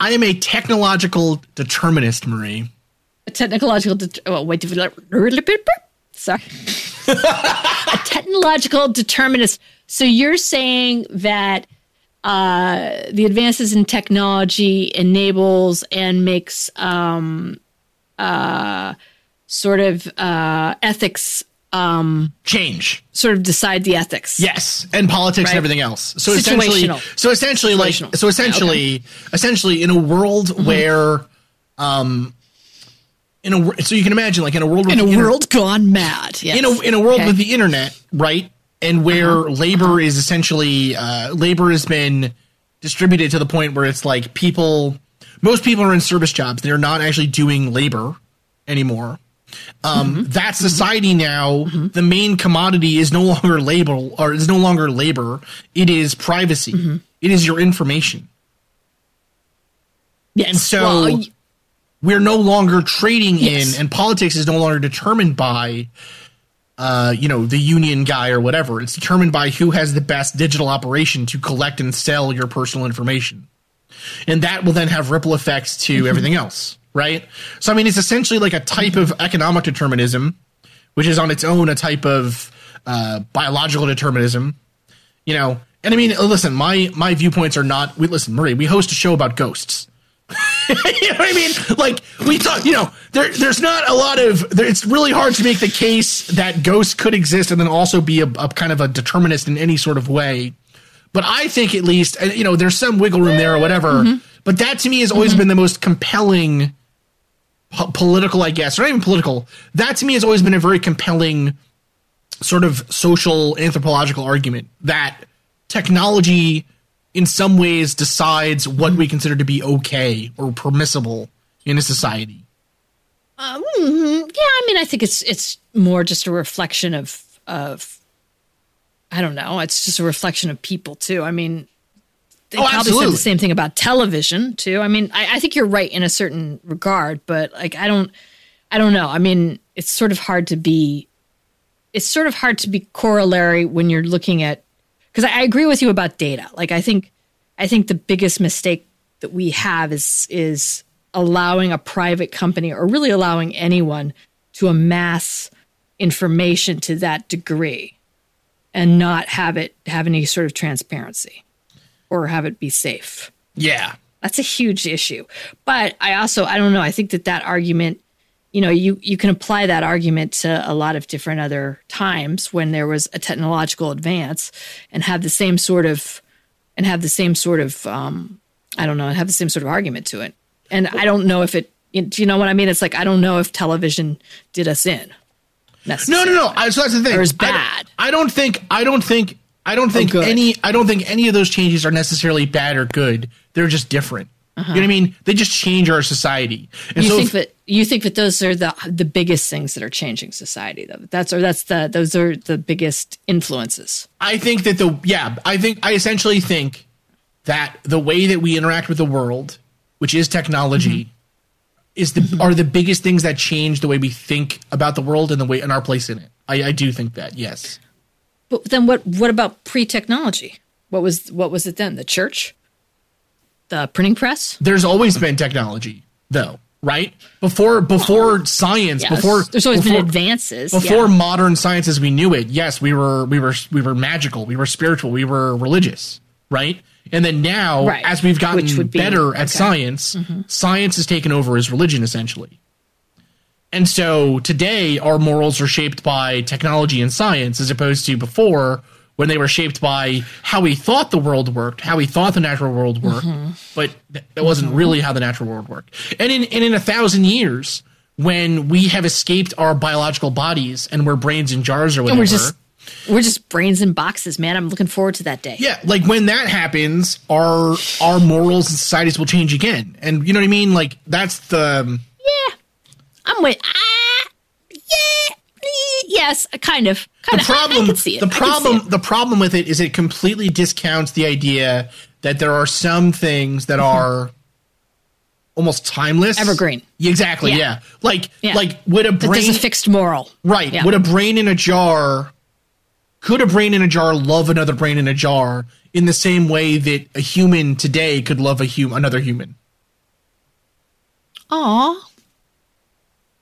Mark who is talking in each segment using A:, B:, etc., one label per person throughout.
A: I am a technological determinist, Marie.
B: A technological. Oh, wait. Sorry. a technological determinist. So you're saying that uh, the advances in technology enables and makes um, uh, sort of uh, ethics um,
A: change,
B: sort of decide the ethics.
A: Yes, and politics
B: Right.
A: and everything else. So essentially, so essentially, like, so essentially, essentially, in a world
B: Mm-hmm.
A: where, um, in a so you can imagine, like, in a world with
B: In a
A: inter-
B: world gone mad. Yes.
A: in a in a world
B: Okay.
A: with the internet, right, and where
B: Uh-huh.
A: labor is essentially uh, labor has been distributed to the point where it's like people, most people are in service jobs; they're not actually doing labor anymore. Um,
B: Mm-hmm.
A: That society now, the main commodity is no longer labor, or is no longer labor. It is privacy.
B: Mm-hmm.
A: It is your information.
B: Yes.
A: And so
B: Well,
A: we're no longer trading
B: Yes.
A: in, and politics is no longer determined by, uh, you know, the union guy or whatever. It's determined by who has the best digital operation to collect and sell your personal information, and that will then have ripple effects to everything else, right? So I mean, it's essentially like a type of economic determinism, which is on its own a type of uh, biological determinism, you know. And I mean, listen, my my viewpoints are not. We listen, Marie. We host a show about ghosts. you know what I mean? Like we talk, you know, there there's not a lot of. There, it's really hard to make the case that ghosts could exist and then also be a, a kind of a determinist in any sort of way. But I think at least, you know, there's some wiggle room there or whatever. But that to me has always been the most compelling po- political, I guess, or not even political. That to me has always been a very compelling sort of social anthropological argument that technology in some ways decides what we consider to be okay or permissible in a society.
B: Uh, mhm. yeah, I mean, I think it's it's more just a reflection of of I don't know. It's just a reflection of people too. I mean, they
A: Oh,
B: probably said the same thing about television too. I mean, I, I think you're right in a certain regard, but like I don't, I don't know. I mean, it's sort of hard to be. It's sort of hard to be corollary when you're looking at because I, I agree with you about data. Like I think, I think the biggest mistake that we have is is allowing a private company or really allowing anyone to amass information to that degree and not have it have any sort of transparency or have it be safe.
A: Yeah.
B: That's a huge issue. But I also I don't know, I think that that argument you know, you you can apply that argument to a lot of different other times when there was a technological advance and have the same sort of and have the same sort of um I don't know, have the same sort of argument to it. And I don't know if it do you know what I mean? It's like I don't know if television did us in.
A: No,
B: necessarily.
A: no, no. So that's the thing.
B: Or is
A: I don't-
B: bad.
A: I, don't think. I don't think. I don't think
B: good.
A: any. I don't think any of those changes are necessarily bad or good. They're just different. You know what I mean? They just change our society. And
B: You
A: so
B: think
A: if-
B: that you think that those are the the biggest things that are changing society though. That's or that's the those are the biggest influences.
A: I think that the yeah, I think I essentially think that the way that we interact with the world, which is technology,
B: Mm-hmm.
A: is the are the biggest things that change the way we think about the world and the way and our place in it. I, I do think that yes.
B: But then what what about pre-technology? What was what was it then? The church? The printing press?
A: There's always been technology though, right? Before before science,
B: Yes.
A: before
B: there's always
A: before,
B: been advances.
A: before
B: yeah.
A: modern science as we knew it. Yes, we were we were we were magical, we were spiritual, we were religious, right? And then now,
B: Right.
A: as we've gotten
B: be-
A: better at
B: okay.
A: science, mm-hmm. science has taken over as religion essentially. And so today, our morals are shaped by technology and science, as opposed to before when they were shaped by how we thought the world worked, how we thought the natural world worked, mm-hmm. but that wasn't really how the natural world worked. And in and in a thousand years, when we have escaped our biological bodies and we're brains in jars or whatever,
B: we're just we're just brains in boxes, man. I'm looking forward to that day.
A: yeah, like when that happens, our our morals and societies will change again. And you know what I mean? Like that's the
B: I'm with ah, yeah, yes, kind of. Kind
A: the
B: of. I- I,
A: problem
B: can see it.
A: the
B: I see
A: problem the problem with it is it completely discounts the idea that there are some things that are almost timeless
B: Mm-hmm. Evergreen.
A: Exactly yeah,
B: Yeah.
A: like
B: Yeah.
A: like would a brain
B: there's a fixed moral.
A: right
B: Yeah.
A: would a brain in a jar could a brain in a jar love another brain in a jar in the same way that a human today could love a hum- another human
B: Aw,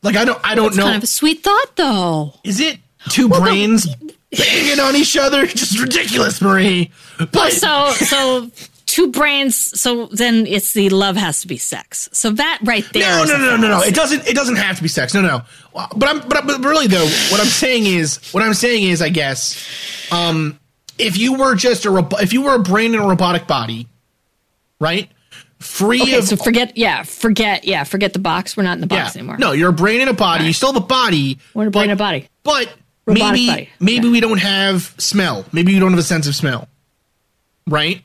A: Like I don't I don't
B: it's
A: know.
B: kind of a sweet thought, though.
A: Is it two brains banging on each other? Just ridiculous, Marie. But
B: So, so two brains. So then it's the love has to be sex. So that right there.
A: no, no, no, no, no, no. It doesn't. It doesn't have to be sex. No, no. But I'm. But, but really, though, what I'm saying is, what I'm saying is, I guess, um, if you were just a, if you were a brain in a robotic body, right, free
B: Okay,
A: of
B: so forget. Yeah, forget. Yeah, forget the box. We're not in the
A: yeah,
B: box anymore.
A: no, you're a brain in a body. You still have a body.
B: we're in a
A: but-
B: brain and a body.
A: But
B: Robotic
A: maybe
B: body.
A: maybe
B: Okay.
A: we don't have smell. Maybe we don't have a sense of smell. Right?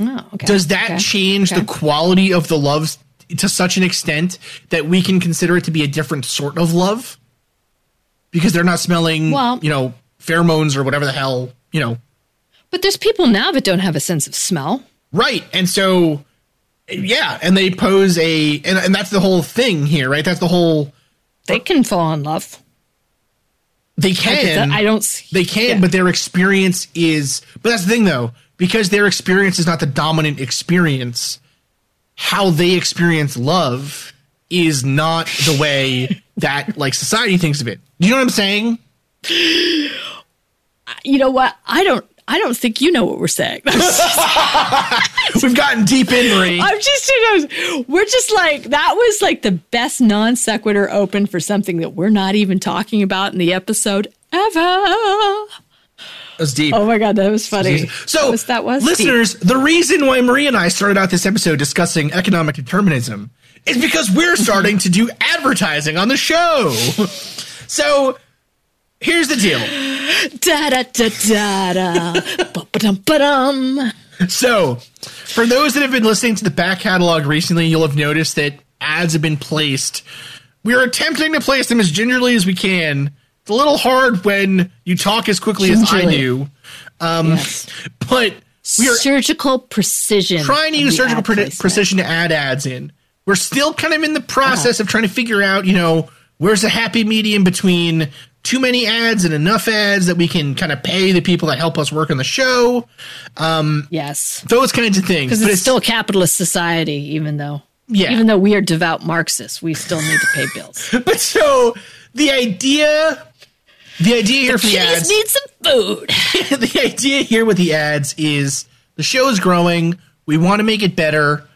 B: Oh, okay.
A: Does that change the quality of the love to such an extent that we can consider it to be a different sort of love? Because they're not smelling,
B: Well-
A: you know, pheromones or whatever the hell, you know.
B: But there's people now that don't have a sense of smell.
A: Right. And so yeah, and they pose a and, and that's the whole thing here, right? That's the whole
B: They can fall in love.
A: they can
B: I don't. see-
A: They can,
B: yeah.
A: but their experience is. But that's the thing, though, because their experience is not the dominant experience. How they experience love is not the way that like society thinks of it. Do you know what I'm saying?
B: you know what? I don't. I don't think you know what we're saying.
A: We've gotten deep in, Marie.
B: I'm just, you know, we're just like that was like the best non sequitur open for something that we're not even talking about in the episode ever.
A: That's deep.
B: Oh my god, that was funny.
A: So,
B: that was, that was deep.
A: listeners, the reason why Marie and I started out this episode discussing economic determinism is because we're starting to do advertising on the show. So, here's the deal.
B: Da da da da da. Ba-ba-dum, ba-dum.
A: So, for those that have been listening to the back catalog recently, you'll have noticed that ads have been placed. We're attempting to place them as gingerly as we can. It's a little hard when you talk as quickly as I do, um,
B: Yes.
A: but we are
B: surgical precision.
A: trying to use surgical pre- precision to add ads in. We're still kind of in the process
B: Uh-huh.
A: of trying to figure out, you know, where's the happy medium between too many ads and enough ads that we can kind of pay the people that help us work on the show.
B: Yes,
A: Those kinds of things.
B: because
A: But
B: it's still a capitalist society, even though.
A: Yeah.
B: Even though we are devout Marxists, we still need to pay bills.
A: But so the idea, the idea here for the ads,
B: need some food.
A: the idea here with the ads is the show is growing. We want to make it better.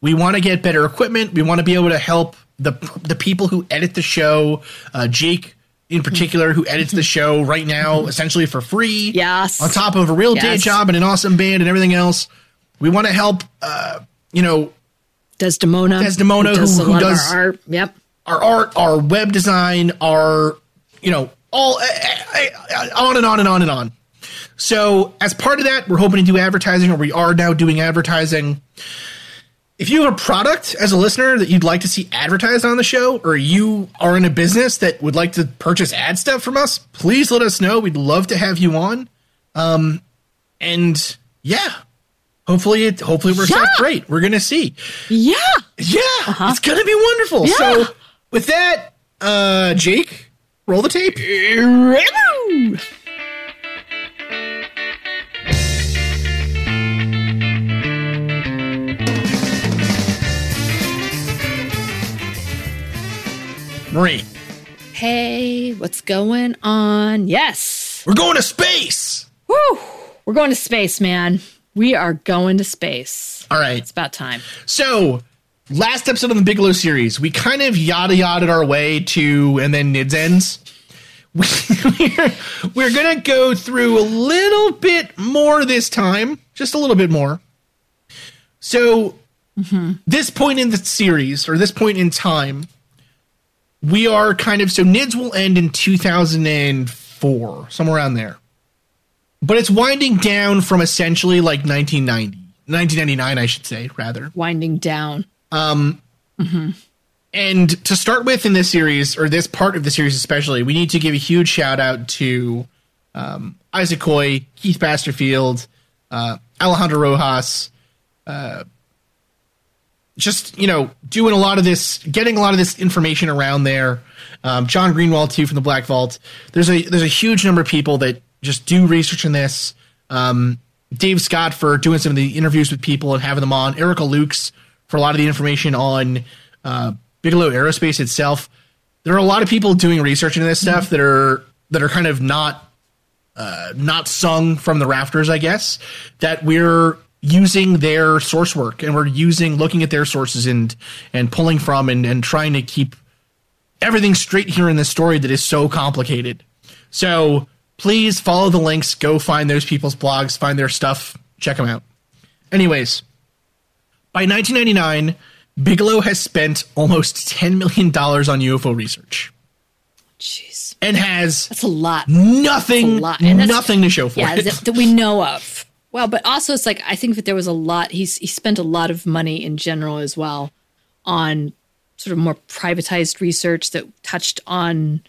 A: We want to get better equipment. We want to be able to help the the people who edit the show. Uh, Jake, in particular, who edits the show right now, essentially for free.
B: Yes.
A: On top of a real day job and an awesome band and everything else, we want to help. Uh, you know,
B: Desdemona.
A: Desdemona,
B: does
A: who- who does-
B: our art. Yep.
A: our art, our web design, our you know all eh, eh, eh, on and on and on and on. So as part of that, we're hoping to do advertising, or we are now doing advertising. If you have a product as a listener that you'd like to see advertised on the show, or you are in a business that would like to purchase ad stuff from us, please let us know. We'd love to have you on. Um, and yeah, hopefully it hopefully it works out great. We're gonna see.
B: Yeah.
A: Yeah, it's gonna be wonderful.
B: Yeah.
A: So with that, uh, Jake, roll the tape.
B: Hey, what's going on? Yes.
A: we're going to space.
B: Woo. We're going to space, man. We are going to space.
A: All right.
B: It's about time.
A: So, last episode of the Bigelow series, we kind of yada yada our way to, and then Nids ends. We're, we're going to go through a little bit more this time, just a little bit more. So, mm-hmm. this point in the series, or this point in time, we are kind of so Nids will end in 2004, somewhere around there. But it's winding down from essentially like 1990, 1999, I should say, rather.
B: Winding down.
A: Um and to start with in this series, or this part of the series especially, we need to give a huge shout out to um, Isaac Koi, Keith Basterfield, uh, Alejandro Rojas, uh, just, you know, doing a lot of this, getting a lot of this information around there. Um, John Greenewald, too, from the Black Vault. There's a, there's a huge number of people that just do research in this. Um, Dave Scott for doing some of the interviews with people and having them on. Erica Lukes for a lot of the information on uh, Bigelow Aerospace itself, there are a lot of people doing research into this stuff that are that are kind of not uh, not sung from the rafters, I guess. That we're using their source work and we're using looking at their sources and and pulling from and, and trying to keep everything straight here in this story that is so complicated. So please follow the links, go find those people's blogs, find their stuff, check them out. Anyways, by 1999, Bigelow has spent almost $10 million on UFO research
B: Jeez,
A: and has
B: that's a lot.
A: nothing,
B: a lot.
A: Nothing to show for
B: yeah,
A: it.
B: that we know of. Well, but also it's like I think that there was a lot. He spent a lot of money in general as well on sort of more privatized research that touched on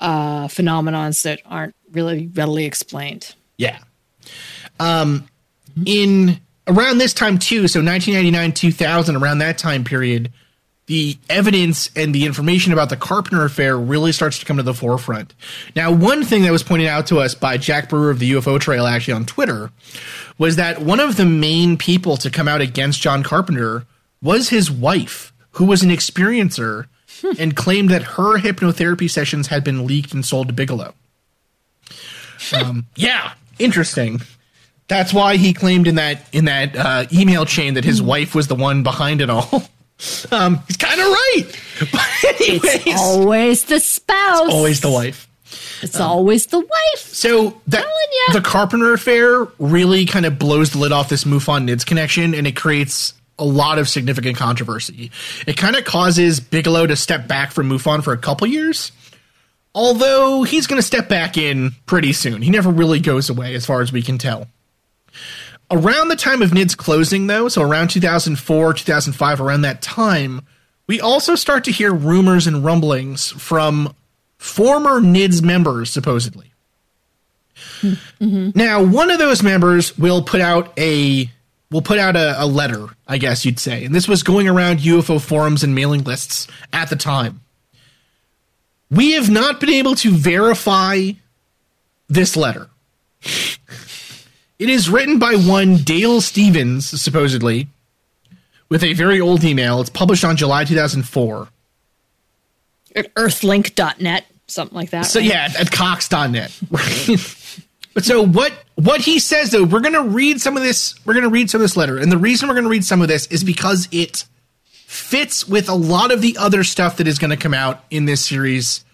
B: uh, phenomenons that aren't really readily explained.
A: Yeah. Um, in around this time too, so 1999, 2000, around that time period, the evidence and the information about the Carpenter affair really starts to come to the forefront. Now, one thing that was pointed out to us by Jack Brewer of the UFO Trail actually on Twitter was that one of the main people to come out against John Carpenter was his wife, who was an experiencer and claimed that her hypnotherapy sessions had been leaked and sold to Bigelow. Um, yeah, interesting. That's why he claimed in that in that uh, email chain that his wife was the one behind it all. Um, he's kind of right. But anyways,
B: It's always the spouse.
A: always the wife.
B: It's always the wife.
A: So that the Carpenter affair really kind of blows the lid off this MUFON NIDS connection, and it creates a lot of significant controversy. It kind of causes Bigelow to step back from MUFON for a couple years. Although he's going to step back in pretty soon. He never really goes away, as far as we can tell. Around the time of NIDS closing, though, so around 2004, 2005, around that time, we also start to hear rumors and rumblings from former NIDS members, supposedly. Mm-hmm. Now, one of those members will put out a will put out a, a letter, I guess you'd say, and this was going around UFO forums and mailing lists at the time. We have not been able to verify this letter. It is written by one Dale Stevens, supposedly, with a very old email. It's published on July 2004.
B: At earthlink.net, something like that.
A: So
B: right?
A: yeah, at cox.net. Right? but so what what he says though, we're gonna read some of this we're gonna read some of this letter. And the reason we're gonna read some of this is because it fits with a lot of the other stuff that is gonna come out in this series.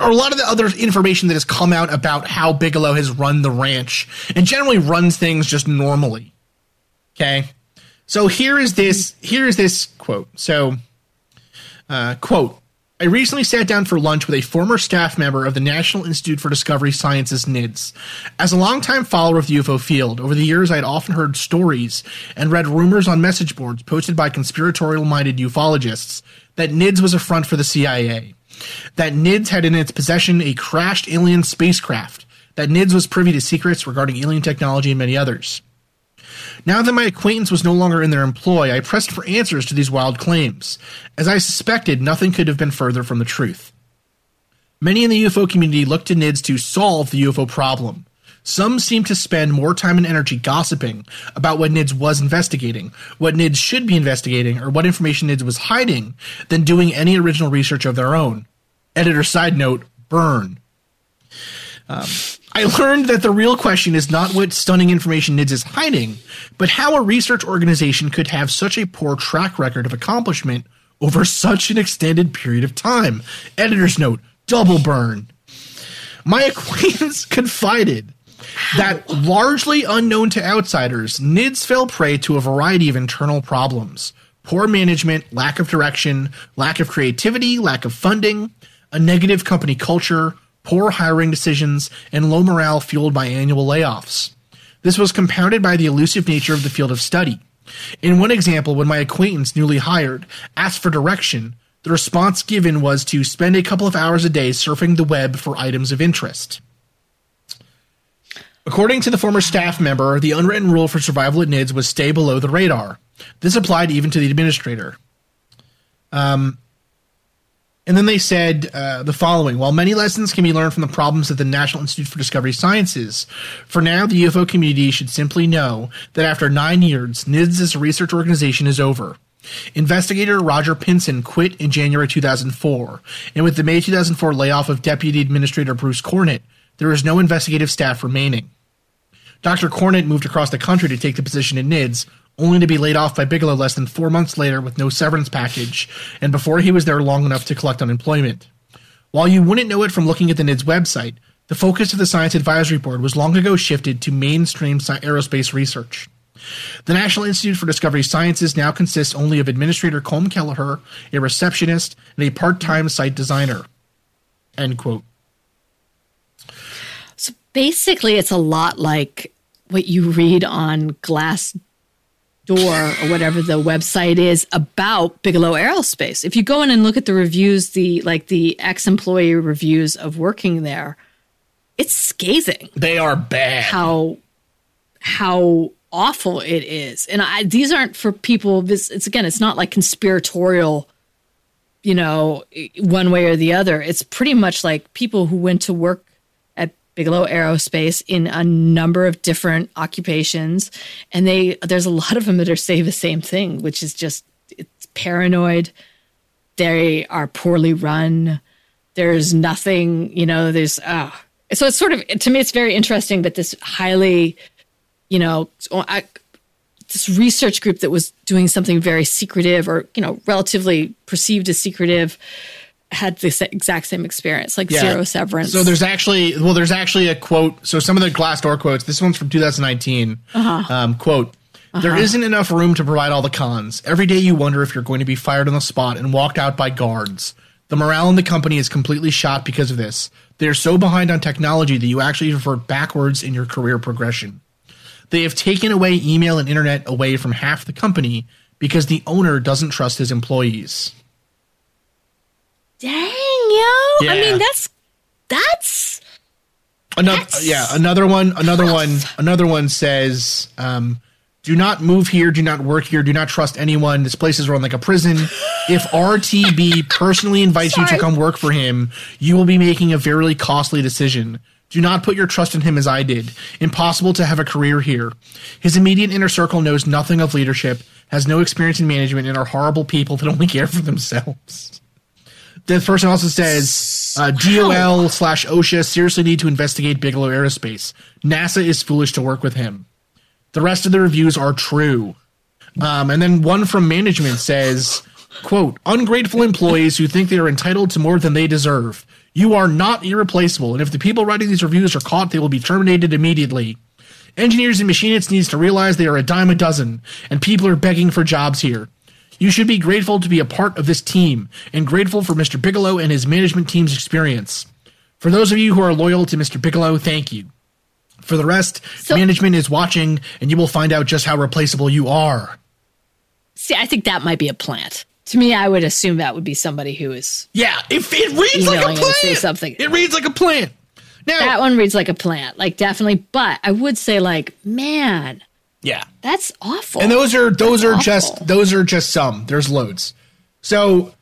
A: Or a lot of the other information that has come out about how Bigelow has run the ranch and generally runs things just normally. Okay. So here is this here is this quote. So uh, quote I recently sat down for lunch with a former staff member of the National Institute for Discovery Sciences, NIDS. As a longtime follower of the UFO field, over the years I had often heard stories and read rumors on message boards posted by conspiratorial minded ufologists that NIDS was a front for the CIA, that NIDS had in its possession a crashed alien spacecraft, that NIDS was privy to secrets regarding alien technology and many others. Now that my acquaintance was no longer in their employ, I pressed for answers to these wild claims. As I suspected, nothing could have been further from the truth. Many in the UFO community looked to NIDS to solve the UFO problem. Some seemed to spend more time and energy gossiping about what NIDS was investigating, what NIDS should be investigating, or what information NIDS was hiding than doing any original research of their own. Editor side note, burn. Um, I learned that the real question is not what stunning information NIDS is hiding, but how a research organization could have such a poor track record of accomplishment over such an extended period of time. Editor's note, double burn. My acquaintance confided that largely unknown to outsiders, NIDS fell prey to a variety of internal problems poor management, lack of direction, lack of creativity, lack of funding, a negative company culture, poor hiring decisions, and low morale fueled by annual layoffs. This was compounded by the elusive nature of the field of study. In one example, when my acquaintance, newly hired, asked for direction, the response given was to spend a couple of hours a day surfing the web for items of interest. According to the former staff member, the unwritten rule for survival at NIDS was stay below the radar. This applied even to the administrator. Um, and then they said uh, the following While many lessons can be learned from the problems at the National Institute for Discovery Sciences, for now the UFO community should simply know that after nine years, NIDS research organization is over. Investigator Roger Pinson quit in January 2004, and with the May 2004 layoff of Deputy Administrator Bruce Cornett, there is no investigative staff remaining. Dr. Cornett moved across the country to take the position in NIDS, only to be laid off by Bigelow less than four months later with no severance package, and before he was there long enough to collect unemployment. While you wouldn't know it from looking at the NIDS website, the focus of the Science Advisory Board was long ago shifted to mainstream aerospace research. The National Institute for Discovery Sciences now consists only of Administrator Colm Kelleher, a receptionist, and a part time site designer. End quote.
B: So basically, it's a lot like what you read on Glass Door or whatever the website is about Bigelow Aerospace. If you go in and look at the reviews, the like the ex-employee reviews of working there, it's scathing.
A: They are bad.
B: How how awful it is. And I these aren't for people this it's again, it's not like conspiratorial you know, one way or the other. It's pretty much like people who went to work Bigelow Aerospace in a number of different occupations, and they there's a lot of them that are saying the same thing, which is just it's paranoid. They are poorly run. There's nothing, you know. There's uh, so it's sort of to me, it's very interesting that this highly, you know, I, this research group that was doing something very secretive or you know relatively perceived as secretive had this exact same experience, like yeah. zero severance.
A: So there's actually, well, there's actually a quote. So some of the Glassdoor quotes. This one's from 2019. Uh-huh. Um, quote. Uh-huh. There isn't enough room to provide all the cons. Every day you wonder if you're going to be fired on the spot and walked out by guards. The morale in the company is completely shot because of this. They're so behind on technology that you actually revert backwards in your career progression. They have taken away email and internet away from half the company because the owner doesn't trust his employees.
B: Dang, yo. Yeah. I mean, that's that's
A: another that's yeah, another one another rough. one another one says um, do not move here, do not work here, do not trust anyone. This place is run like a prison. If RTB personally invites you to come work for him, you will be making a very costly decision. Do not put your trust in him as I did. Impossible to have a career here. His immediate inner circle knows nothing of leadership, has no experience in management, and are horrible people that only care for themselves. The person also says uh, DOL slash OSHA seriously need to investigate Bigelow Aerospace. NASA is foolish to work with him. The rest of the reviews are true. Um, and then one from management says, quote, ungrateful employees who think they are entitled to more than they deserve. You are not irreplaceable, and if the people writing these reviews are caught, they will be terminated immediately. Engineers and machinists needs to realize they are a dime a dozen, and people are begging for jobs here. You should be grateful to be a part of this team, and grateful for Mr. Bigelow and his management team's experience. For those of you who are loyal to Mr. Bigelow, thank you. For the rest, so, management is watching, and you will find out just how replaceable you are.
B: See, I think that might be a plant. To me, I would assume that would be somebody who is.
A: Yeah, if it reads like a plant. Say something. It reads like a plant.
B: Now, that one reads like a plant, like definitely. But I would say, like, man,
A: yeah,
B: that's awful.
A: And those are those that's are awful. just those are just some. There's loads. So,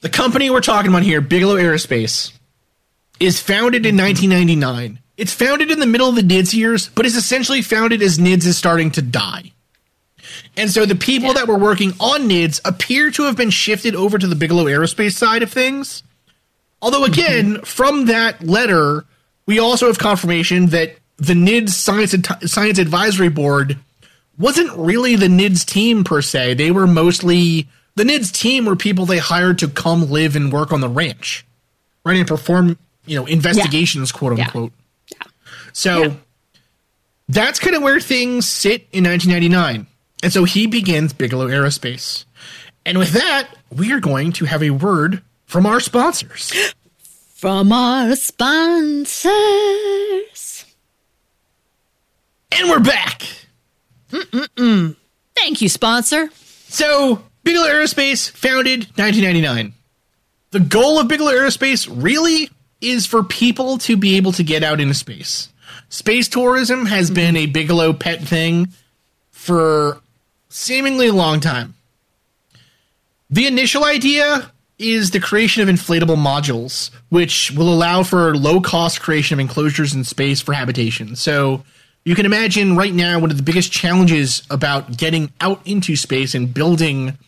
A: the company we're talking about here, Bigelow Aerospace, is founded in 1999. It's founded in the middle of the NIDS years, but is essentially founded as NIDS is starting to die. And so the people yeah. that were working on NIDS appear to have been shifted over to the Bigelow Aerospace side of things. Although, again, mm-hmm. from that letter, we also have confirmation that the NIDS Science, Science Advisory Board wasn't really the NIDS team per se. They were mostly the NIDS team were people they hired to come live and work on the ranch, right, and perform you know investigations, yeah. quote unquote. Yeah. yeah. So that's kind of where things sit in 1999. And so he begins Bigelow Aerospace. And with that, we are going to have a word from our sponsors.
B: From our sponsors.
A: And we're back.
B: Mm-mm-mm. Thank you, sponsor.
A: So, Bigelow Aerospace, founded 1999. The goal of Bigelow Aerospace really is for people to be able to get out into space. Space tourism has mm-hmm. been a Bigelow pet thing for seemingly a long time. The initial idea is the creation of inflatable modules, which will allow for low cost creation of enclosures in space for habitation. So you can imagine right now one of the biggest challenges about getting out into space and building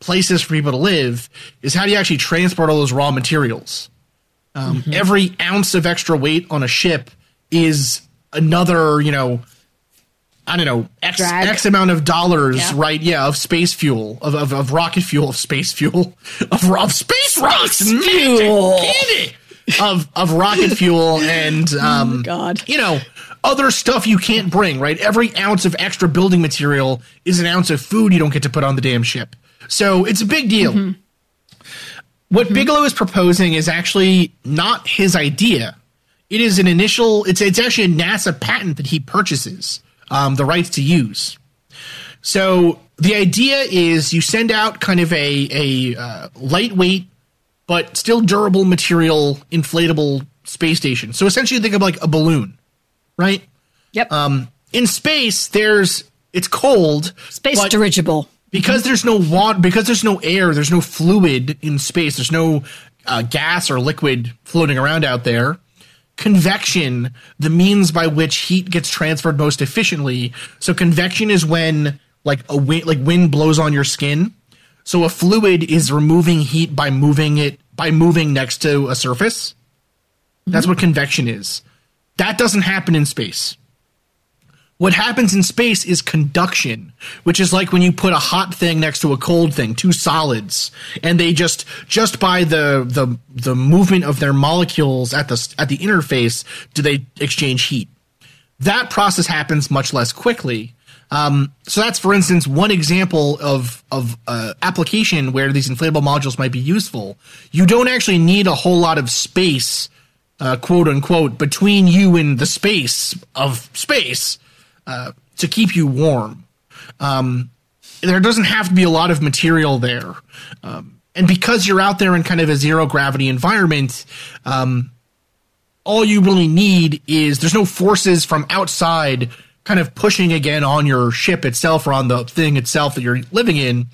A: places for people to live is how do you actually transport all those raw materials? Um, mm-hmm. Every ounce of extra weight on a ship is another, you know, I don't know, X, X amount of dollars, yeah. right? Yeah, of space fuel, of, of, of rocket fuel, of space fuel, of, of space, space rocks, fuel. Of, of rocket fuel and, oh um, oh God. you know, other stuff you can't bring, right? Every ounce of extra building material is an ounce of food you don't get to put on the damn ship. So it's a big deal. Mm-hmm. What mm-hmm. Bigelow is proposing is actually not his idea. It is an initial. It's it's actually a NASA patent that he purchases um, the rights to use. So the idea is you send out kind of a a uh, lightweight but still durable material inflatable space station. So essentially, think of like a balloon, right?
B: Yep.
A: Um, in space, there's it's cold.
B: Space dirigible
A: because there's no water because there's no air there's no fluid in space there's no uh, gas or liquid floating around out there convection the means by which heat gets transferred most efficiently so convection is when like a wind like wind blows on your skin so a fluid is removing heat by moving it by moving next to a surface that's mm-hmm. what convection is that doesn't happen in space what happens in space is conduction, which is like when you put a hot thing next to a cold thing, two solids, and they just just by the the the movement of their molecules at the at the interface do they exchange heat. That process happens much less quickly. Um, so that's, for instance, one example of of uh, application where these inflatable modules might be useful. You don't actually need a whole lot of space, uh, quote unquote, between you and the space of space uh, to keep you warm. Um, there doesn't have to be a lot of material there. Um, and because you're out there in kind of a zero gravity environment, um, all you really need is there's no forces from outside kind of pushing again on your ship itself or on the thing itself that you're living in.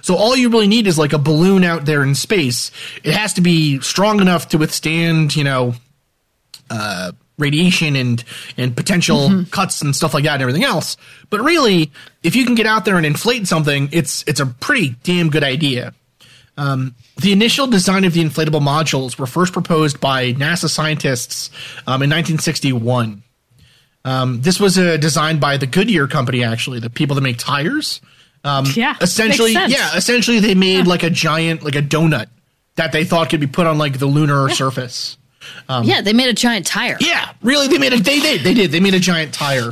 A: So all you really need is like a balloon out there in space. It has to be strong enough to withstand, you know, uh, radiation and and potential mm-hmm. cuts and stuff like that and everything else. But really, if you can get out there and inflate something, it's it's a pretty damn good idea. Um, the initial design of the inflatable modules were first proposed by NASA scientists um, in 1961. Um, this was uh, designed by the Goodyear company, actually, the people that make tires.
B: Um, yeah,
A: essentially, yeah, essentially, they made yeah. like a giant, like a donut that they thought could be put on like the lunar yeah. surface.
B: Um, yeah, they made a giant tire.
A: Yeah, really, they made a they did they did they made a giant tire.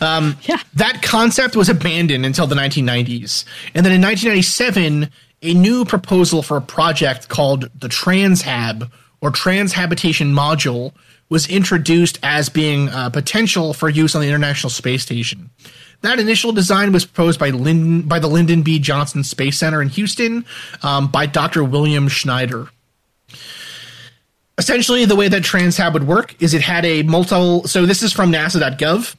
A: Um,
B: yeah,
A: that concept was abandoned until the 1990s, and then in 1997, a new proposal for a project called the TransHab or Transhabitation Module was introduced as being uh, potential for use on the International Space Station. That initial design was proposed by Lyndon, by the Lyndon B. Johnson Space Center in Houston um, by Dr. William Schneider essentially the way that TransHab would work is it had a multi so this is from nasa.gov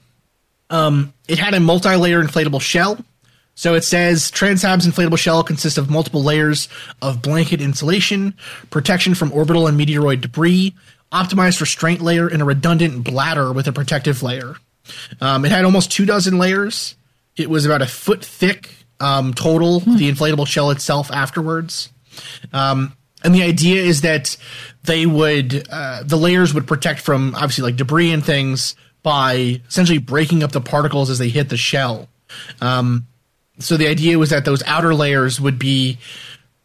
A: um, it had a multi-layer inflatable shell. So it says TransHab's inflatable shell consists of multiple layers of blanket insulation protection from orbital and meteoroid debris optimized restraint layer and a redundant bladder with a protective layer. Um, it had almost two dozen layers. It was about a foot thick um, total hmm. the inflatable shell itself afterwards. Um, and the idea is that they would uh, the layers would protect from obviously like debris and things by essentially breaking up the particles as they hit the shell. Um, so the idea was that those outer layers would be,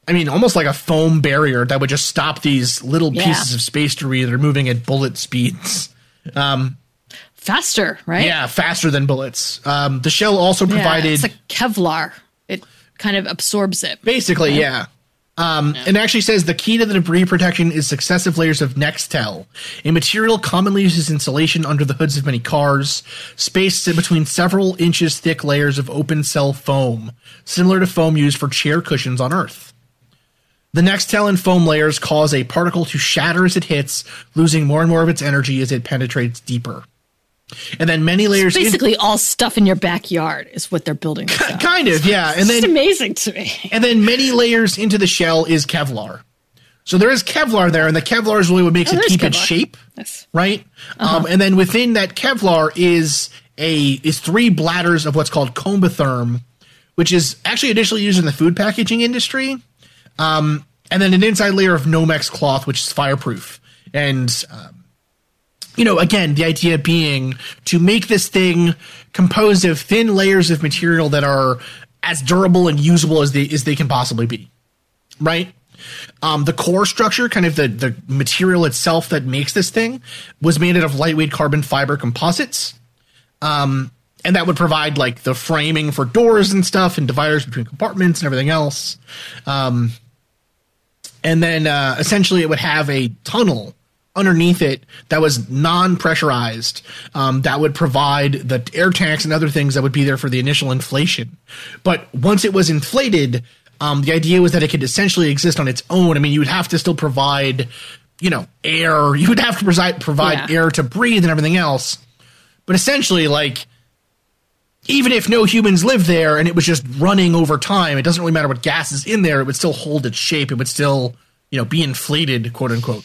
A: I mean, almost like a foam barrier that would just stop these little yeah. pieces of space debris that are moving at bullet speeds. Um,
B: faster, right?
A: Yeah, faster than bullets. Um, the shell also provided. Yeah,
B: it's like Kevlar. It kind of absorbs it.
A: Basically, right? yeah. Um, yeah. It actually says the key to the debris protection is successive layers of Nextel, a material commonly used as insulation under the hoods of many cars, spaced between several inches thick layers of open cell foam, similar to foam used for chair cushions on Earth. The Nextel and foam layers cause a particle to shatter as it hits, losing more and more of its energy as it penetrates deeper and then many layers.
B: It's basically, in- all stuff in your backyard is what they're building.
A: kind of, yeah.
B: And then amazing to me.
A: And then many layers into the shell is Kevlar. So there is Kevlar there, and the Kevlar is really what makes oh, it keep Kevlar. its shape, yes. right? Uh-huh. Um, and then within that Kevlar is a is three bladders of what's called combitherm, which is actually initially used in the food packaging industry, um, and then an inside layer of Nomex cloth, which is fireproof. And um, you know, again, the idea being to make this thing composed of thin layers of material that are as durable and usable as they as they can possibly be, right? Um, the core structure, kind of the the material itself that makes this thing, was made out of lightweight carbon fiber composites. Um, and that would provide like the framing for doors and stuff and dividers between compartments and everything else. Um, and then uh, essentially it would have a tunnel underneath it that was non-pressurized um, that would provide the air tanks and other things that would be there for the initial inflation. But once it was inflated um, the idea was that it could essentially exist on its own. I mean you would have to still provide you know air. You would have to provide, provide
B: Yeah.
A: air to breathe and everything else. But essentially like even if no humans lived there and it was just running over time it doesn't really matter what gas is in there it would still hold its shape. It would still you know be inflated quote unquote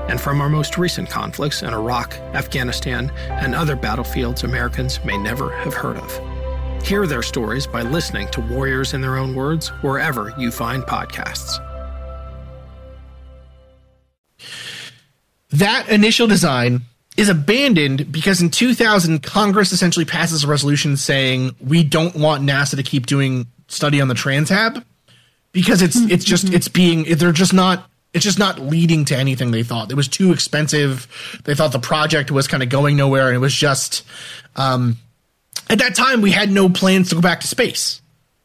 C: and from our most recent conflicts in Iraq, Afghanistan, and other battlefields Americans may never have heard of. Hear their stories by listening to Warriors in Their Own Words wherever you find podcasts.
A: that initial design is abandoned because in 2000 Congress essentially passes a resolution saying we don't want NASA to keep doing study on the Transhab because it's it's just mm-hmm. it's being they're just not it's just not leading to anything they thought. It was too expensive. They thought the project was kind of going nowhere and it was just um at that time we had no plans to go back to space.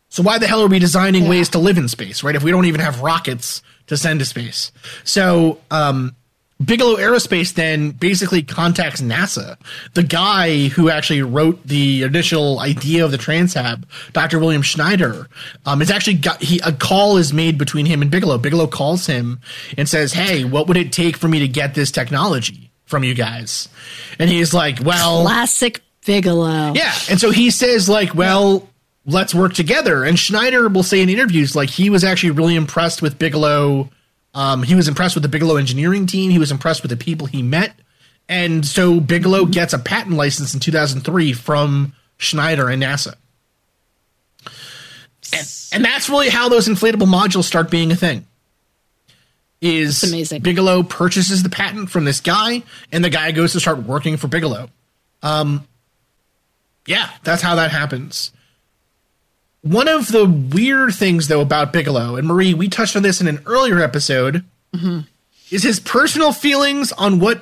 A: So why the hell are we designing ways to live in space, right? If we don't even have rockets to send to space. So um Bigelow Aerospace then basically contacts NASA. The guy who actually wrote the initial idea of the Transhab, Dr. William Schneider, um, is actually got he a call is made between him and Bigelow. Bigelow calls him and says, "Hey, what would it take for me to get this technology from you guys?" And he's like, "Well,
B: Classic Bigelow.
A: yeah. And so he says, like, well, let's work together. And Schneider will say in interviews, like, he was actually really impressed with Bigelow. Um, he was impressed with the Bigelow engineering team. He was impressed with the people he met. And so Bigelow gets a patent license in 2003 from Schneider and NASA. And, and that's really how those inflatable modules start being a thing. Is
B: amazing.
A: Bigelow purchases the patent from this guy, and the guy goes to start working for Bigelow. Um, yeah, that's how that happens. One of the weird things, though, about Bigelow, and Marie, we touched on this in an earlier episode, is his personal feelings on what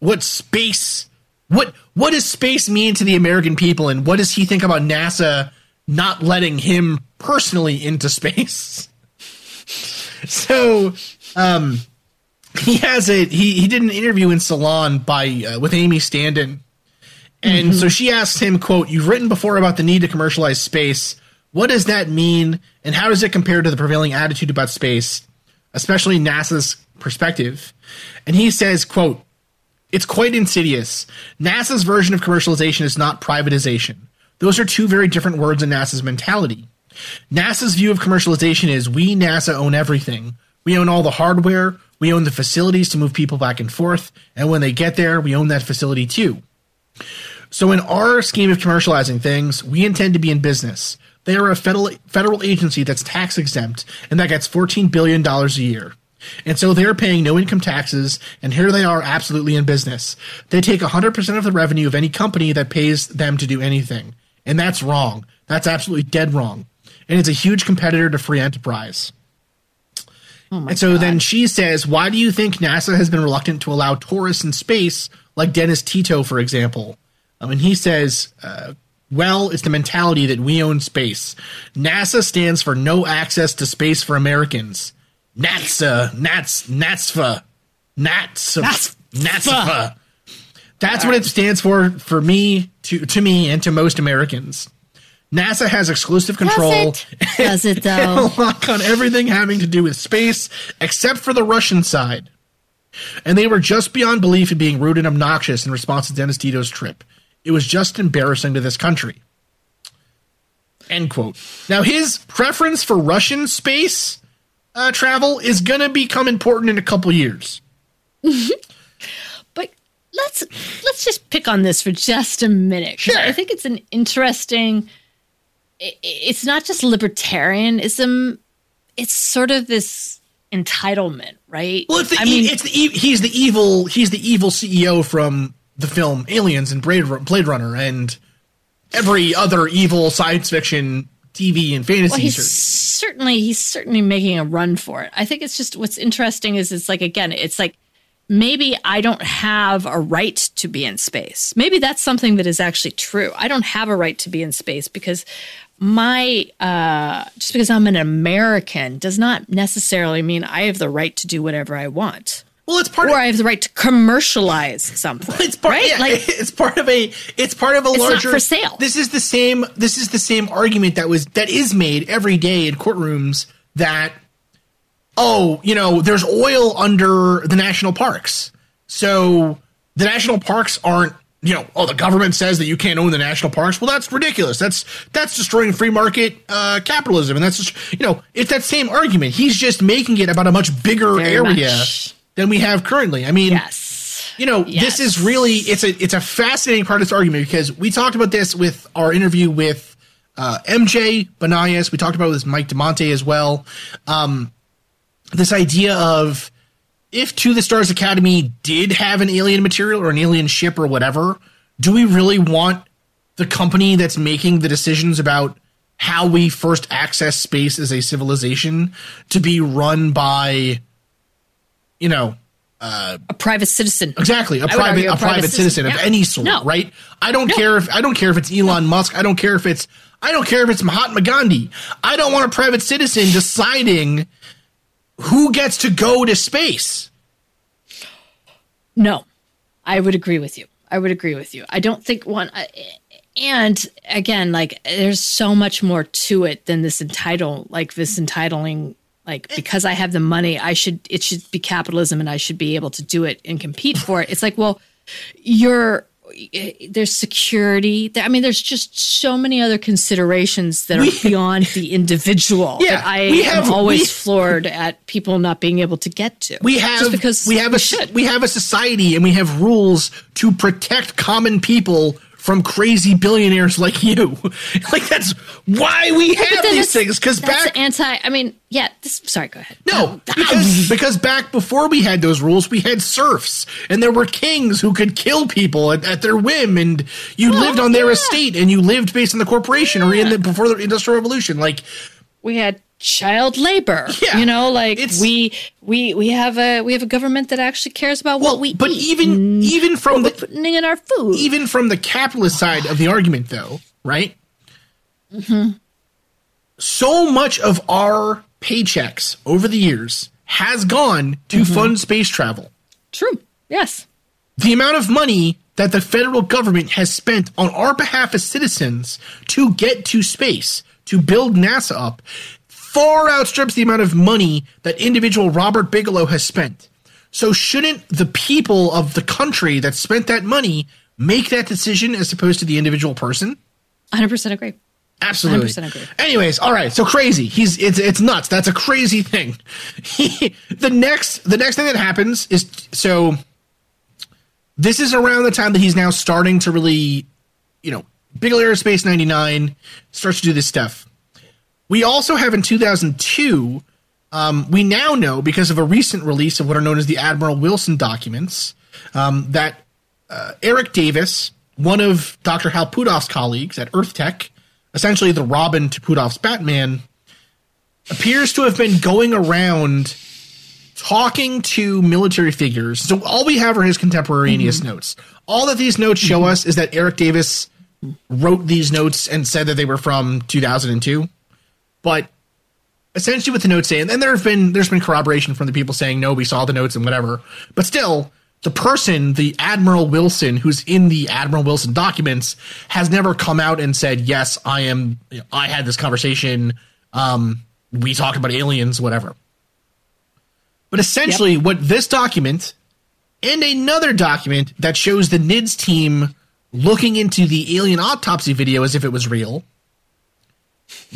A: what space what what does space mean to the American people, and what does he think about NASA not letting him personally into space? so, um, he has a he he did an interview in Salon by uh, with Amy Standen. And so she asks him, quote, You've written before about the need to commercialize space. What does that mean? And how does it compare to the prevailing attitude about space, especially NASA's perspective? And he says, quote, It's quite insidious. NASA's version of commercialization is not privatization. Those are two very different words in NASA's mentality. NASA's view of commercialization is we, NASA, own everything. We own all the hardware, we own the facilities to move people back and forth, and when they get there, we own that facility too. So, in our scheme of commercializing things, we intend to be in business. They are a federal federal agency that's tax exempt and that gets $14 billion a year. And so they're paying no income taxes, and here they are absolutely in business. They take 100% of the revenue of any company that pays them to do anything. And that's wrong. That's absolutely dead wrong. And it's a huge competitor to free enterprise. and so then she says, Why do you think NASA has been reluctant to allow tourists in space, like Dennis Tito, for example? Um, and he says, uh, Well, it's the mentality that we own space. NASA stands for No Access to Space for Americans. NATSA, NATS, NATSFA, NATSFA, NATSFA. That's what it stands for for me, to, to me, and to most Americans. NASA has exclusive control.
B: Does it? Does it though?
A: lock on everything having to do with space, except for the Russian side. And they were just beyond belief in being rude and obnoxious in response to Dennis Tito's trip. It was just embarrassing to this country. End quote. Now, his preference for Russian space uh, travel is going to become important in a couple years.
B: but let's let's just pick on this for just a minute.
A: Sure.
B: I think it's an interesting. It's not just libertarianism; it's sort of this entitlement, right?
A: Well, it's the,
B: I
A: e-
B: mean,
A: it's the e- he's the evil he's the evil CEO from the film Aliens and Blade, Runner and every other evil science fiction TV and fantasy
B: well, he's
A: series.
B: certainly he's certainly making a run for it. I think it's just what's interesting is it's like again, it's like maybe I don't have a right to be in space. Maybe that's something that is actually true. I don't have a right to be in space because my uh, just because I'm an American does not necessarily mean I have the right to do whatever I want.
A: Well, it's part
B: Or
A: of
B: I have the right to commercialize something.
A: it's part
B: right?
A: yeah,
B: like
A: it's part of a it's part of a larger
B: for sale.
A: This is the same this is the same argument that was that is made every day in courtrooms that oh, you know, there's oil under the national parks. So the national parks aren't you know, oh, the government says that you can't own the national parks. Well, that's ridiculous. That's that's destroying free market uh, capitalism, and that's just you know, it's that same argument. He's just making it about a much bigger
B: Very
A: area
B: much.
A: Than we have currently. I mean,
B: yes.
A: you know
B: Yes.
A: this is really it's a it's a fascinating part of this argument because we talked about this with our interview with uh, MJ Banias. We talked about it with Mike Damante as well. Um, this idea of if To the Stars Academy did have an alien material or an alien ship or whatever, do we really want the company that's making the decisions about how we first access space as a civilization to be run by, you know,
B: a private citizen.
A: Exactly, a private a private citizen, of
B: yeah.
A: any sort,
B: No.
A: right? I don't care if I don't care if it's Elon Musk. I don't care if it's I don't care if it's Mahatma Gandhi. I don't want a private citizen deciding who gets to go to space.
B: No, I would agree with you. I would agree with you. I don't think one. I- And again, like there's so much more to it than this entitle, like this entitling, like because I have the money, I should it should be capitalism, and I should be able to do it and compete for it. It's like, well, you're there's security. There- I mean, there's just so many other considerations that are
A: We-
B: beyond the individual.
A: Yeah,
B: that I
A: we have-
B: am always
A: we-
B: floored at people not being able to get to.
A: We have
B: just because
A: we have a
B: should.
A: we have a society and we have rules to protect common people from crazy billionaires like you. like that's why we have
B: But
A: these things because back
B: anti. I mean, yeah. This, sorry, go ahead.
A: No, um, because, because back before we had those rules, we had serfs, and there were kings who could kill people at, at their whim, and you lived on their
B: yeah.
A: estate, and you lived based on the corporation or in the before the industrial revolution. Like,
B: we had child labor.
A: Yeah,
B: you know, like we we we have a we have a government that actually cares about
A: well,
B: what we
A: but
B: eat,
A: even even from the
B: putting in our food.
A: even from the capitalist side of the argument, though, right?
B: Mm-hmm.
A: So much of our paychecks over the years has gone to
B: Mm-hmm.
A: fund space travel.
B: True. Yes.
A: the amount of money that the federal government has spent on our behalf as citizens to get to space, to build NASA up, far outstrips the amount of money that individual Robert Bigelow has spent. So, shouldn't the people of the country that spent that money make that decision as opposed to the individual person?
B: 100% agree.
A: Absolutely.
B: 100% agree.
A: Anyways, all right. So crazy. He's it's it's nuts. That's a crazy thing. He, the next the next thing that happens is so. This is around the time that he's now starting to really, you know, Bigelow Aerospace ninety nine starts to do this stuff. We also have in two thousand two. Um, we now know because of a recent release of what are known as the Admiral Wilson documents um, that uh, Eric Davis, one of Dr. Hal Puthoff's colleagues at EarthTech, essentially the Robin to Puthoff's Batman, appears to have been going around talking to military figures. So all we have are his contemporaneous notes. All that these notes show us is that Eric Davis wrote these notes and said that they were from 2002. But essentially what the notes say, and then there have been there's been corroboration from the people saying no, we saw the notes and whatever. But still, the person, the Admiral Wilson, who's in the Admiral Wilson documents, has never come out and said, "Yes, I am. I had this conversation. Um, we talked about aliens, whatever." But essentially, yep. what this document and another document that shows the NIDS team looking into the alien autopsy video as if it was real.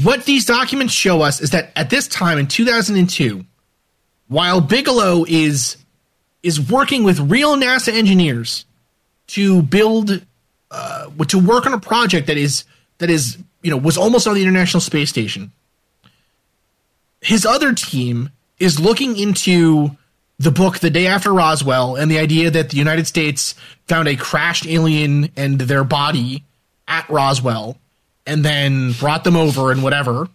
A: What these documents show us is that at this time in 2002, while Bigelow is is working with real NASA engineers to build uh, to work on a project that is that is you know was almost on the International Space Station. His other team is looking into the book The Day After Roswell and the idea that the United States found a crashed alien and their body at Roswell and then brought them over and whatever.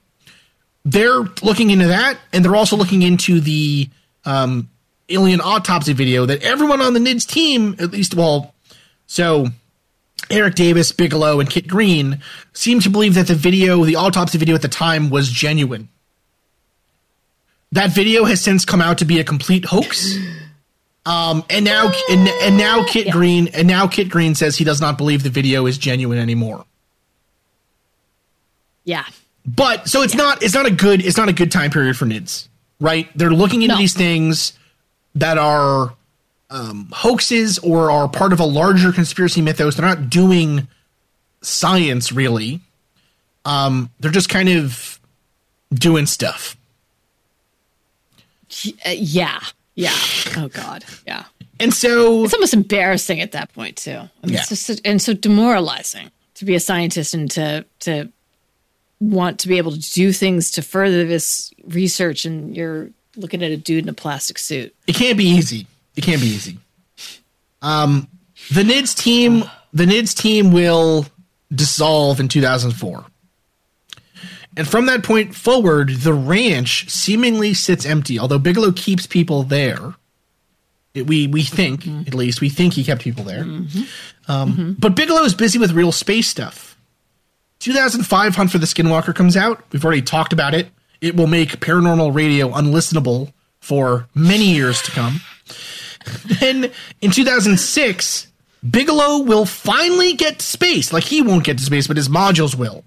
A: They're looking into that, and they're also looking into the um, alien autopsy video that everyone on the NIDS team, at least, well, so Eric Davis, Bigelow, and Kit Green seem to believe that the video, the autopsy video at the time, was genuine. That video has since come out to be a complete hoax. Um, and now, and, and now Kit yeah. Green, and now Kit Green says he does not believe the video is genuine anymore.
B: Yeah.
A: But so it's yeah. not, it's not a good, it's not a good time period for NIDS, right? They're looking into no. these things that are um, hoaxes or are part of a larger conspiracy mythos. They're not doing science really. Um, they're just kind of doing stuff.
B: Uh, yeah. Yeah. Oh God. Yeah.
A: And so
B: it's almost embarrassing at that point too. I mean, yeah. It's just and so demoralizing to be a scientist and to to want to be able to do things to further this research, and you're looking at a dude in a plastic suit.
A: It can't be easy. It can't be easy. Um, the NIDS team, the NIDS team will dissolve in 2004. And from that point forward, the ranch seemingly sits empty, although Bigelow keeps people there. It, we we think, mm-hmm. at least, we think he kept people there. Mm-hmm. Um, mm-hmm. But Bigelow is busy with real space stuff. 2005 Hunt for the Skinwalker comes out. We've already talked about it. It will make paranormal radio unlistenable for many years to come. then in 2006, Bigelow will finally get to space. Like he won't get to space, but his modules will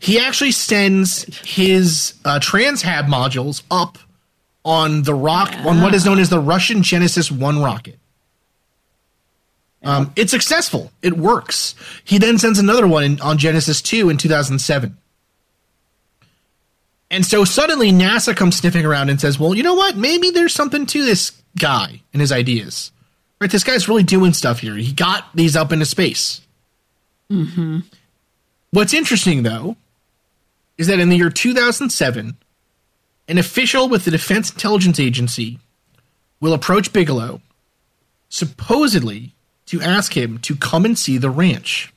A: he actually sends his uh, TransHab modules up on the rock on what is known as the Russian Genesis One rocket. Um, it's successful. It works. He then sends another one in, on Genesis 2 in 2007. And so suddenly NASA comes sniffing around and says, well, you know what? Maybe there's something to this guy and his ideas. Right? This guy's really doing stuff here. He got these up into space.
B: Mm-hmm.
A: What's interesting, though, is that in the year 2007, an official with the Defense Intelligence Agency will approach Bigelow, supposedly to ask him to come and see the ranch.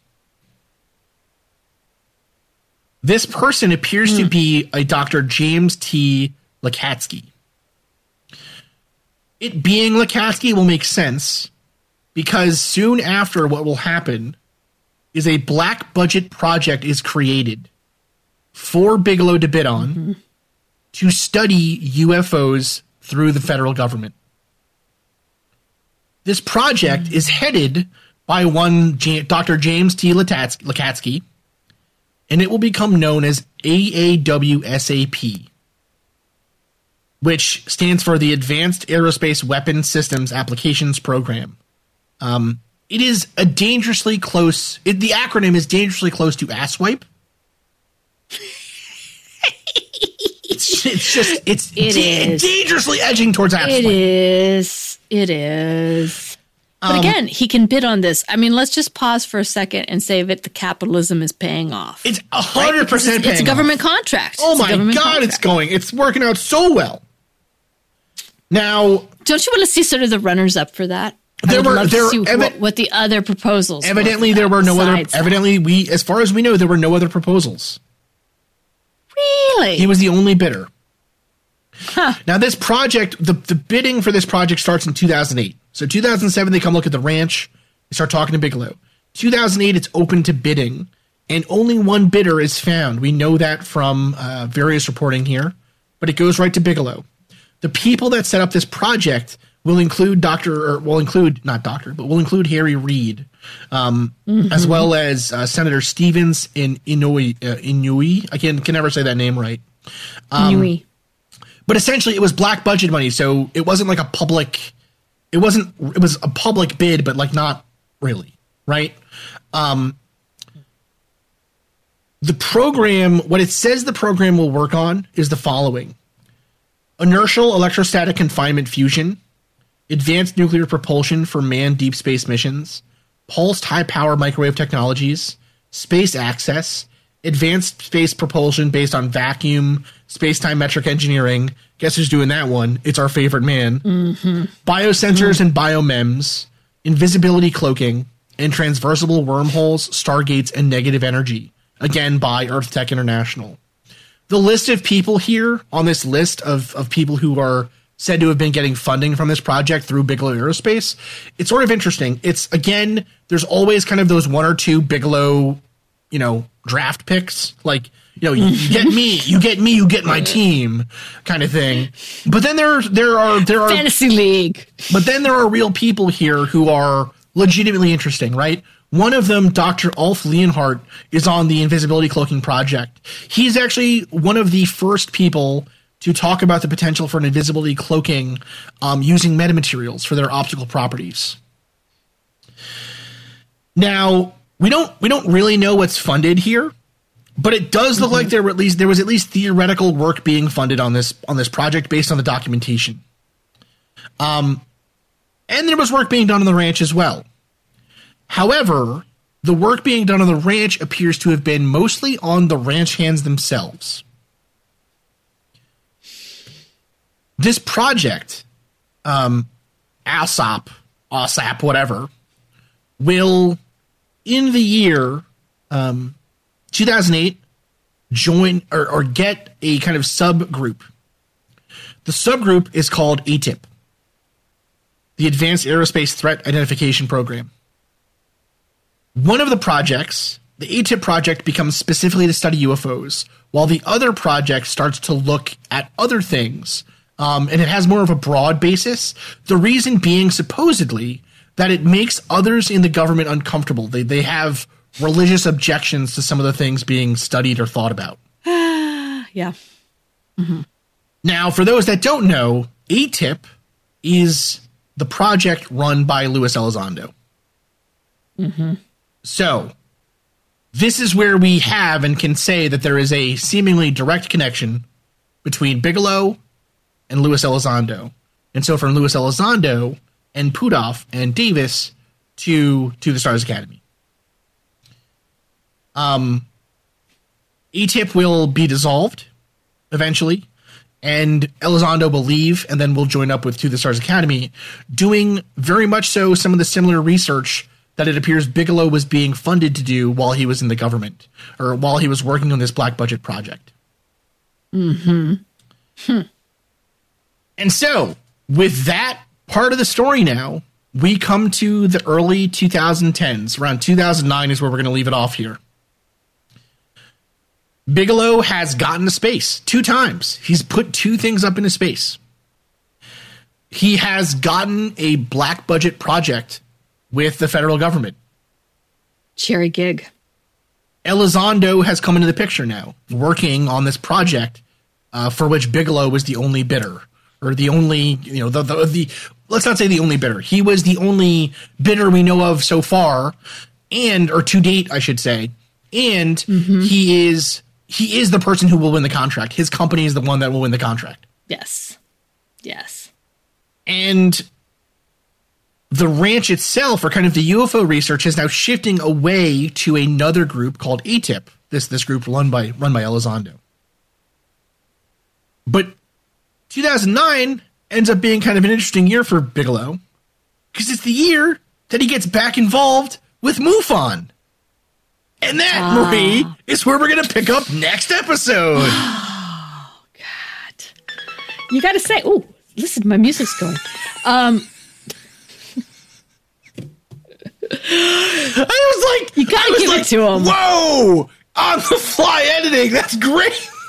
A: This person appears to be a Dr. James T. Lacatski. It being Lacatski will make sense because soon after what will happen is a black budget project is created for Bigelow to bid on mm-hmm. to study UFOs through the federal government. This project is headed by one J- Dr. James T. Lacatski, and it will become known as AAWSAP, which stands for the Advanced Aerospace Weapons Systems Applications Program. Um, it is a dangerously close. It, the acronym is dangerously close to asswipe it's, it's just it's it da- dangerously edging towards asswipe.
B: It is. It is. But um, again, he can bid on this. I mean, let's just pause for a second and say that the capitalism is paying off.
A: It's hundred right? percent.
B: It's a government off. contract.
A: Oh my god,
B: contract.
A: it's going. It's working out so well. Now,
B: don't you want to see sort of the runners up for that?
A: There were there
B: evi- what, what, the other proposals.
A: Evidently, were there were no other. That. Evidently, we, as far as we know, there were no other proposals.
B: Really?
A: He was the only bidder. Huh. Now, this project, the, the bidding for this project starts in 2008. So, 2007, they come look at the ranch. They start talking to Bigelow. 2008, it's open to bidding, and only one bidder is found. We know that from uh, various reporting here, but it goes right to Bigelow. The people that set up this project will include Doctor, or will include not Doctor, but will include Harry Reid, um, as well as uh, Senator Stevens in Inouye. Uh, Inouye. I can can never say that name right.
B: Nui.
A: But essentially, it was black budget money, so it wasn't like a public. It wasn't. It was a public bid, but like not really, right? Um, the program, what it says the program will work on is the following: inertial electrostatic confinement fusion, advanced nuclear propulsion for manned deep space missions, pulsed high power microwave technologies, space access, advanced space propulsion based on vacuum, space time metric engineering. Guess who's doing that one? It's our favorite man. Mm-hmm. Biosensors mm-hmm. and biomems, invisibility cloaking, and transversible wormholes, stargates, and negative energy. Again, by Earth Tech International the list of people here on this list of, of people who are said to have been getting funding from this project through Bigelow Aerospace, it's sort of interesting. It's again, there's always kind of those one or two Bigelow, you know, draft picks. Like, you know, you, you get me, you get me, you get my team kind of thing. But then there there are there are
B: Fantasy League.
A: but then there are real people here who are legitimately interesting, right? One of them, Dr. Ulf Leonhardt, is on the invisibility cloaking project. He's actually one of the first people to talk about the potential for an invisibility cloaking um, using metamaterials for their optical properties. Now, we don't we don't really know what's funded here, but it does look like there were at least there was at least theoretical work being funded on this on this project based on the documentation. Um, and there was work being done on the ranch as well. However, the work being done on the ranch appears to have been mostly on the ranch hands themselves. This project, um, ASAP, ASAP, whatever, will, in the year um, 2008, join or, or get a kind of subgroup. The subgroup is called ATIP, the Advanced Aerospace Threat Identification Program. One of the projects, the ATIP project, becomes specifically to study UFOs, while the other project starts to look at other things. Um, and it has more of a broad basis. The reason being, supposedly, that it makes others in the government uncomfortable. They, they have religious objections to some of the things being studied or thought about.
B: Yeah. Mm-hmm.
A: Now, for those that don't know, ATIP is the project run by Luis Elizondo. Mm-hmm. So, this is where we have and can say that there is a seemingly direct connection between Bigelow and Luis Elizondo. And so, from Luis Elizondo and Puthoff and Davis to to the Stars Academy. Um, ATIP will be dissolved eventually, and Elizondo will leave and then we'll join up with To the Stars Academy, doing very much so some of the similar research that it appears Bigelow was being funded to do while he was in the government or while he was working on this black budget project. Mm-hmm. And so, with that part of the story now, we come to the early 2010s. Around 2009 is where we're going to leave it off here. Bigelow has gotten to space two times. He's put two things up into space. He has gotten a black budget project with the federal government.
B: Cherry gig.
A: Elizondo has come into the picture now, working on this project uh, for which Bigelow was the only bidder, or the only, you know, the, the the let's not say the only bidder. He was the only bidder we know of so far, and or to date, I should say, and mm-hmm. he is he is the person who will win the contract. His company is the one that will win the contract,
B: Yes. Yes.
A: and the ranch itself, or kind of the UFO research, is now shifting away to another group called ATIP. This this group run by run by Elizondo. But 2009 ends up being kind of an interesting year for Bigelow because it's the year that he gets back involved with MUFON. And that, Marie, is where we're going to pick up next episode. Oh, God.
B: You got to say, oh, listen, my music's going. Um,
A: I was like,
B: You gotta
A: I was
B: give it to him.
A: Whoa! On the fly editing, that's great.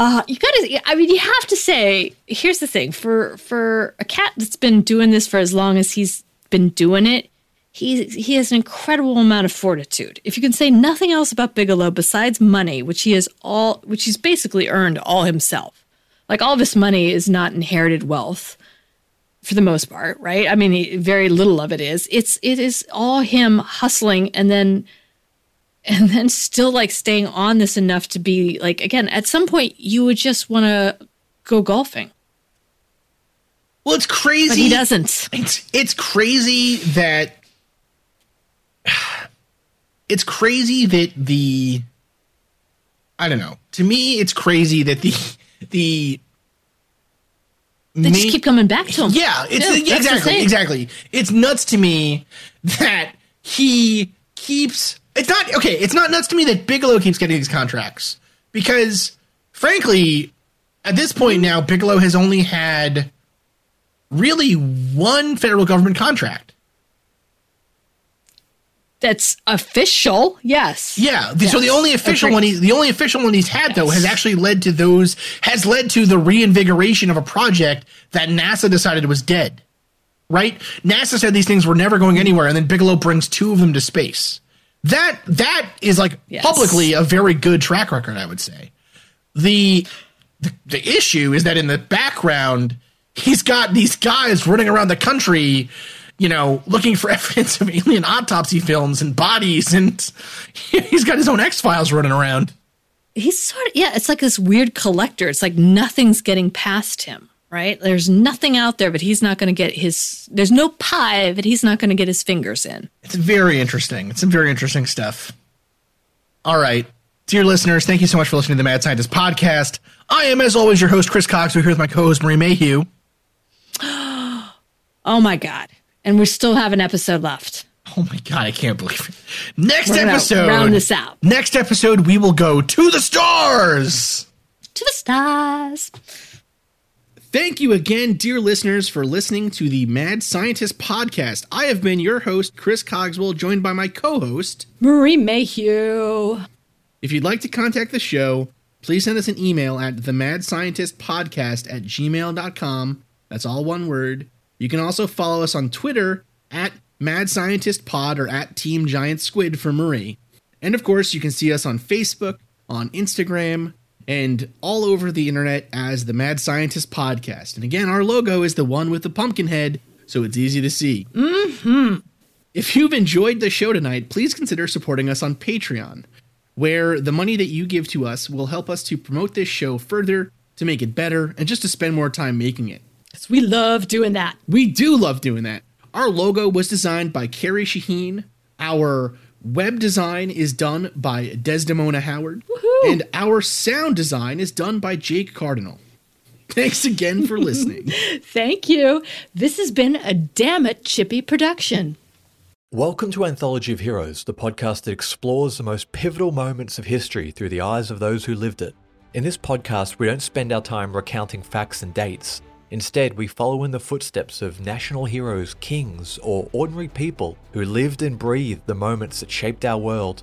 B: Uh, you gotta. I mean, you have to say. Here's the thing: for for a cat that's been doing this for as long as he's been doing it, he he has an incredible amount of fortitude. If you can say nothing else about Bigelow besides money, which he has all, which he's basically earned all himself. Like all of his money is not inherited wealth, for the most part, right? I mean, he, very little of it is. It's it is all him hustling and then and then still like staying on this enough to be like again at some point you would just want to go golfing.
A: Well it's crazy
B: but he doesn't.
A: It's it's crazy that it's crazy that the i don't know. To me it's crazy that the the
B: they just keep coming back to him.
A: Yeah it's yeah, exactly exactly. It's nuts to me that he keeps it's not okay. It's not nuts to me that Bigelow keeps getting these contracts because, frankly, at this point now, Bigelow has only had really one federal government contract.
B: That's official, yes.
A: Yeah. Yes. So the only official one, he, the only official one he's had yes. though, has actually led to those, has led to the reinvigoration of a project that NASA decided was dead. Right? NASA said these things were never going anywhere, and then Bigelow brings two of them to space. That that is like yes. publicly a very good track record, I would say. The, the the issue is that in the background, he's got these guys running around the country, you know, looking for evidence of alien autopsy films and bodies, and he's got his own X Files running around.
B: He's sort of yeah, it's like this weird collector. It's like nothing's getting past him right? There's nothing out there, but he's not going to get his, there's no pie that he's not going to get his fingers in.
A: It's very interesting. It's some very interesting stuff. All right. Dear listeners, thank you so much for listening to the Mad Scientist podcast. I am, as always, your host, Chris Cox. We're here with my co host, Marie Mayhew.
B: oh my God. And we still have an episode left.
A: Oh my god, I can't believe it. Next episode.
B: Round this out.
A: Next episode, we will go to the stars.
B: To the stars.
A: Thank you again, dear listeners, for listening to the Mad Scientist podcast. I have been your host, Chris Cogswell, joined by my co host,
B: Marie Mayhew.
A: If you'd like to contact the show, please send us an email at themadscientistpodcast at gmail.com. That's all one word. You can also follow us on Twitter at Mad Scientist Pod or at Team Giant Squid for Marie. And of course, you can see us on Facebook, on Instagram, and all over the internet as the Mad Scientist Podcast. And again, our logo is the one with the pumpkin head, so it's easy to see.
B: Mm-hmm.
A: If you've enjoyed the show tonight, please consider supporting us on Patreon, where the money that you give to us will help us to promote this show further, to make it better, and just to spend more time making it.
B: Because we love doing that.
A: We do love doing that. Our logo was designed by Carrie Shaheen. Our Web design is done by Desdemona Howard,
B: Woo-hoo.
A: And our sound design is done by Jake Cardinal. Thanks again for listening.
B: Thank you. This has been a damn it chippy production.
D: Welcome to Anthology of Heroes, the podcast that explores the most pivotal moments of history through the eyes of those who lived it. In this podcast, we don't spend our time recounting facts and dates. Instead, we follow in the footsteps of national heroes, kings, or ordinary people who lived and breathed the moments that shaped our world.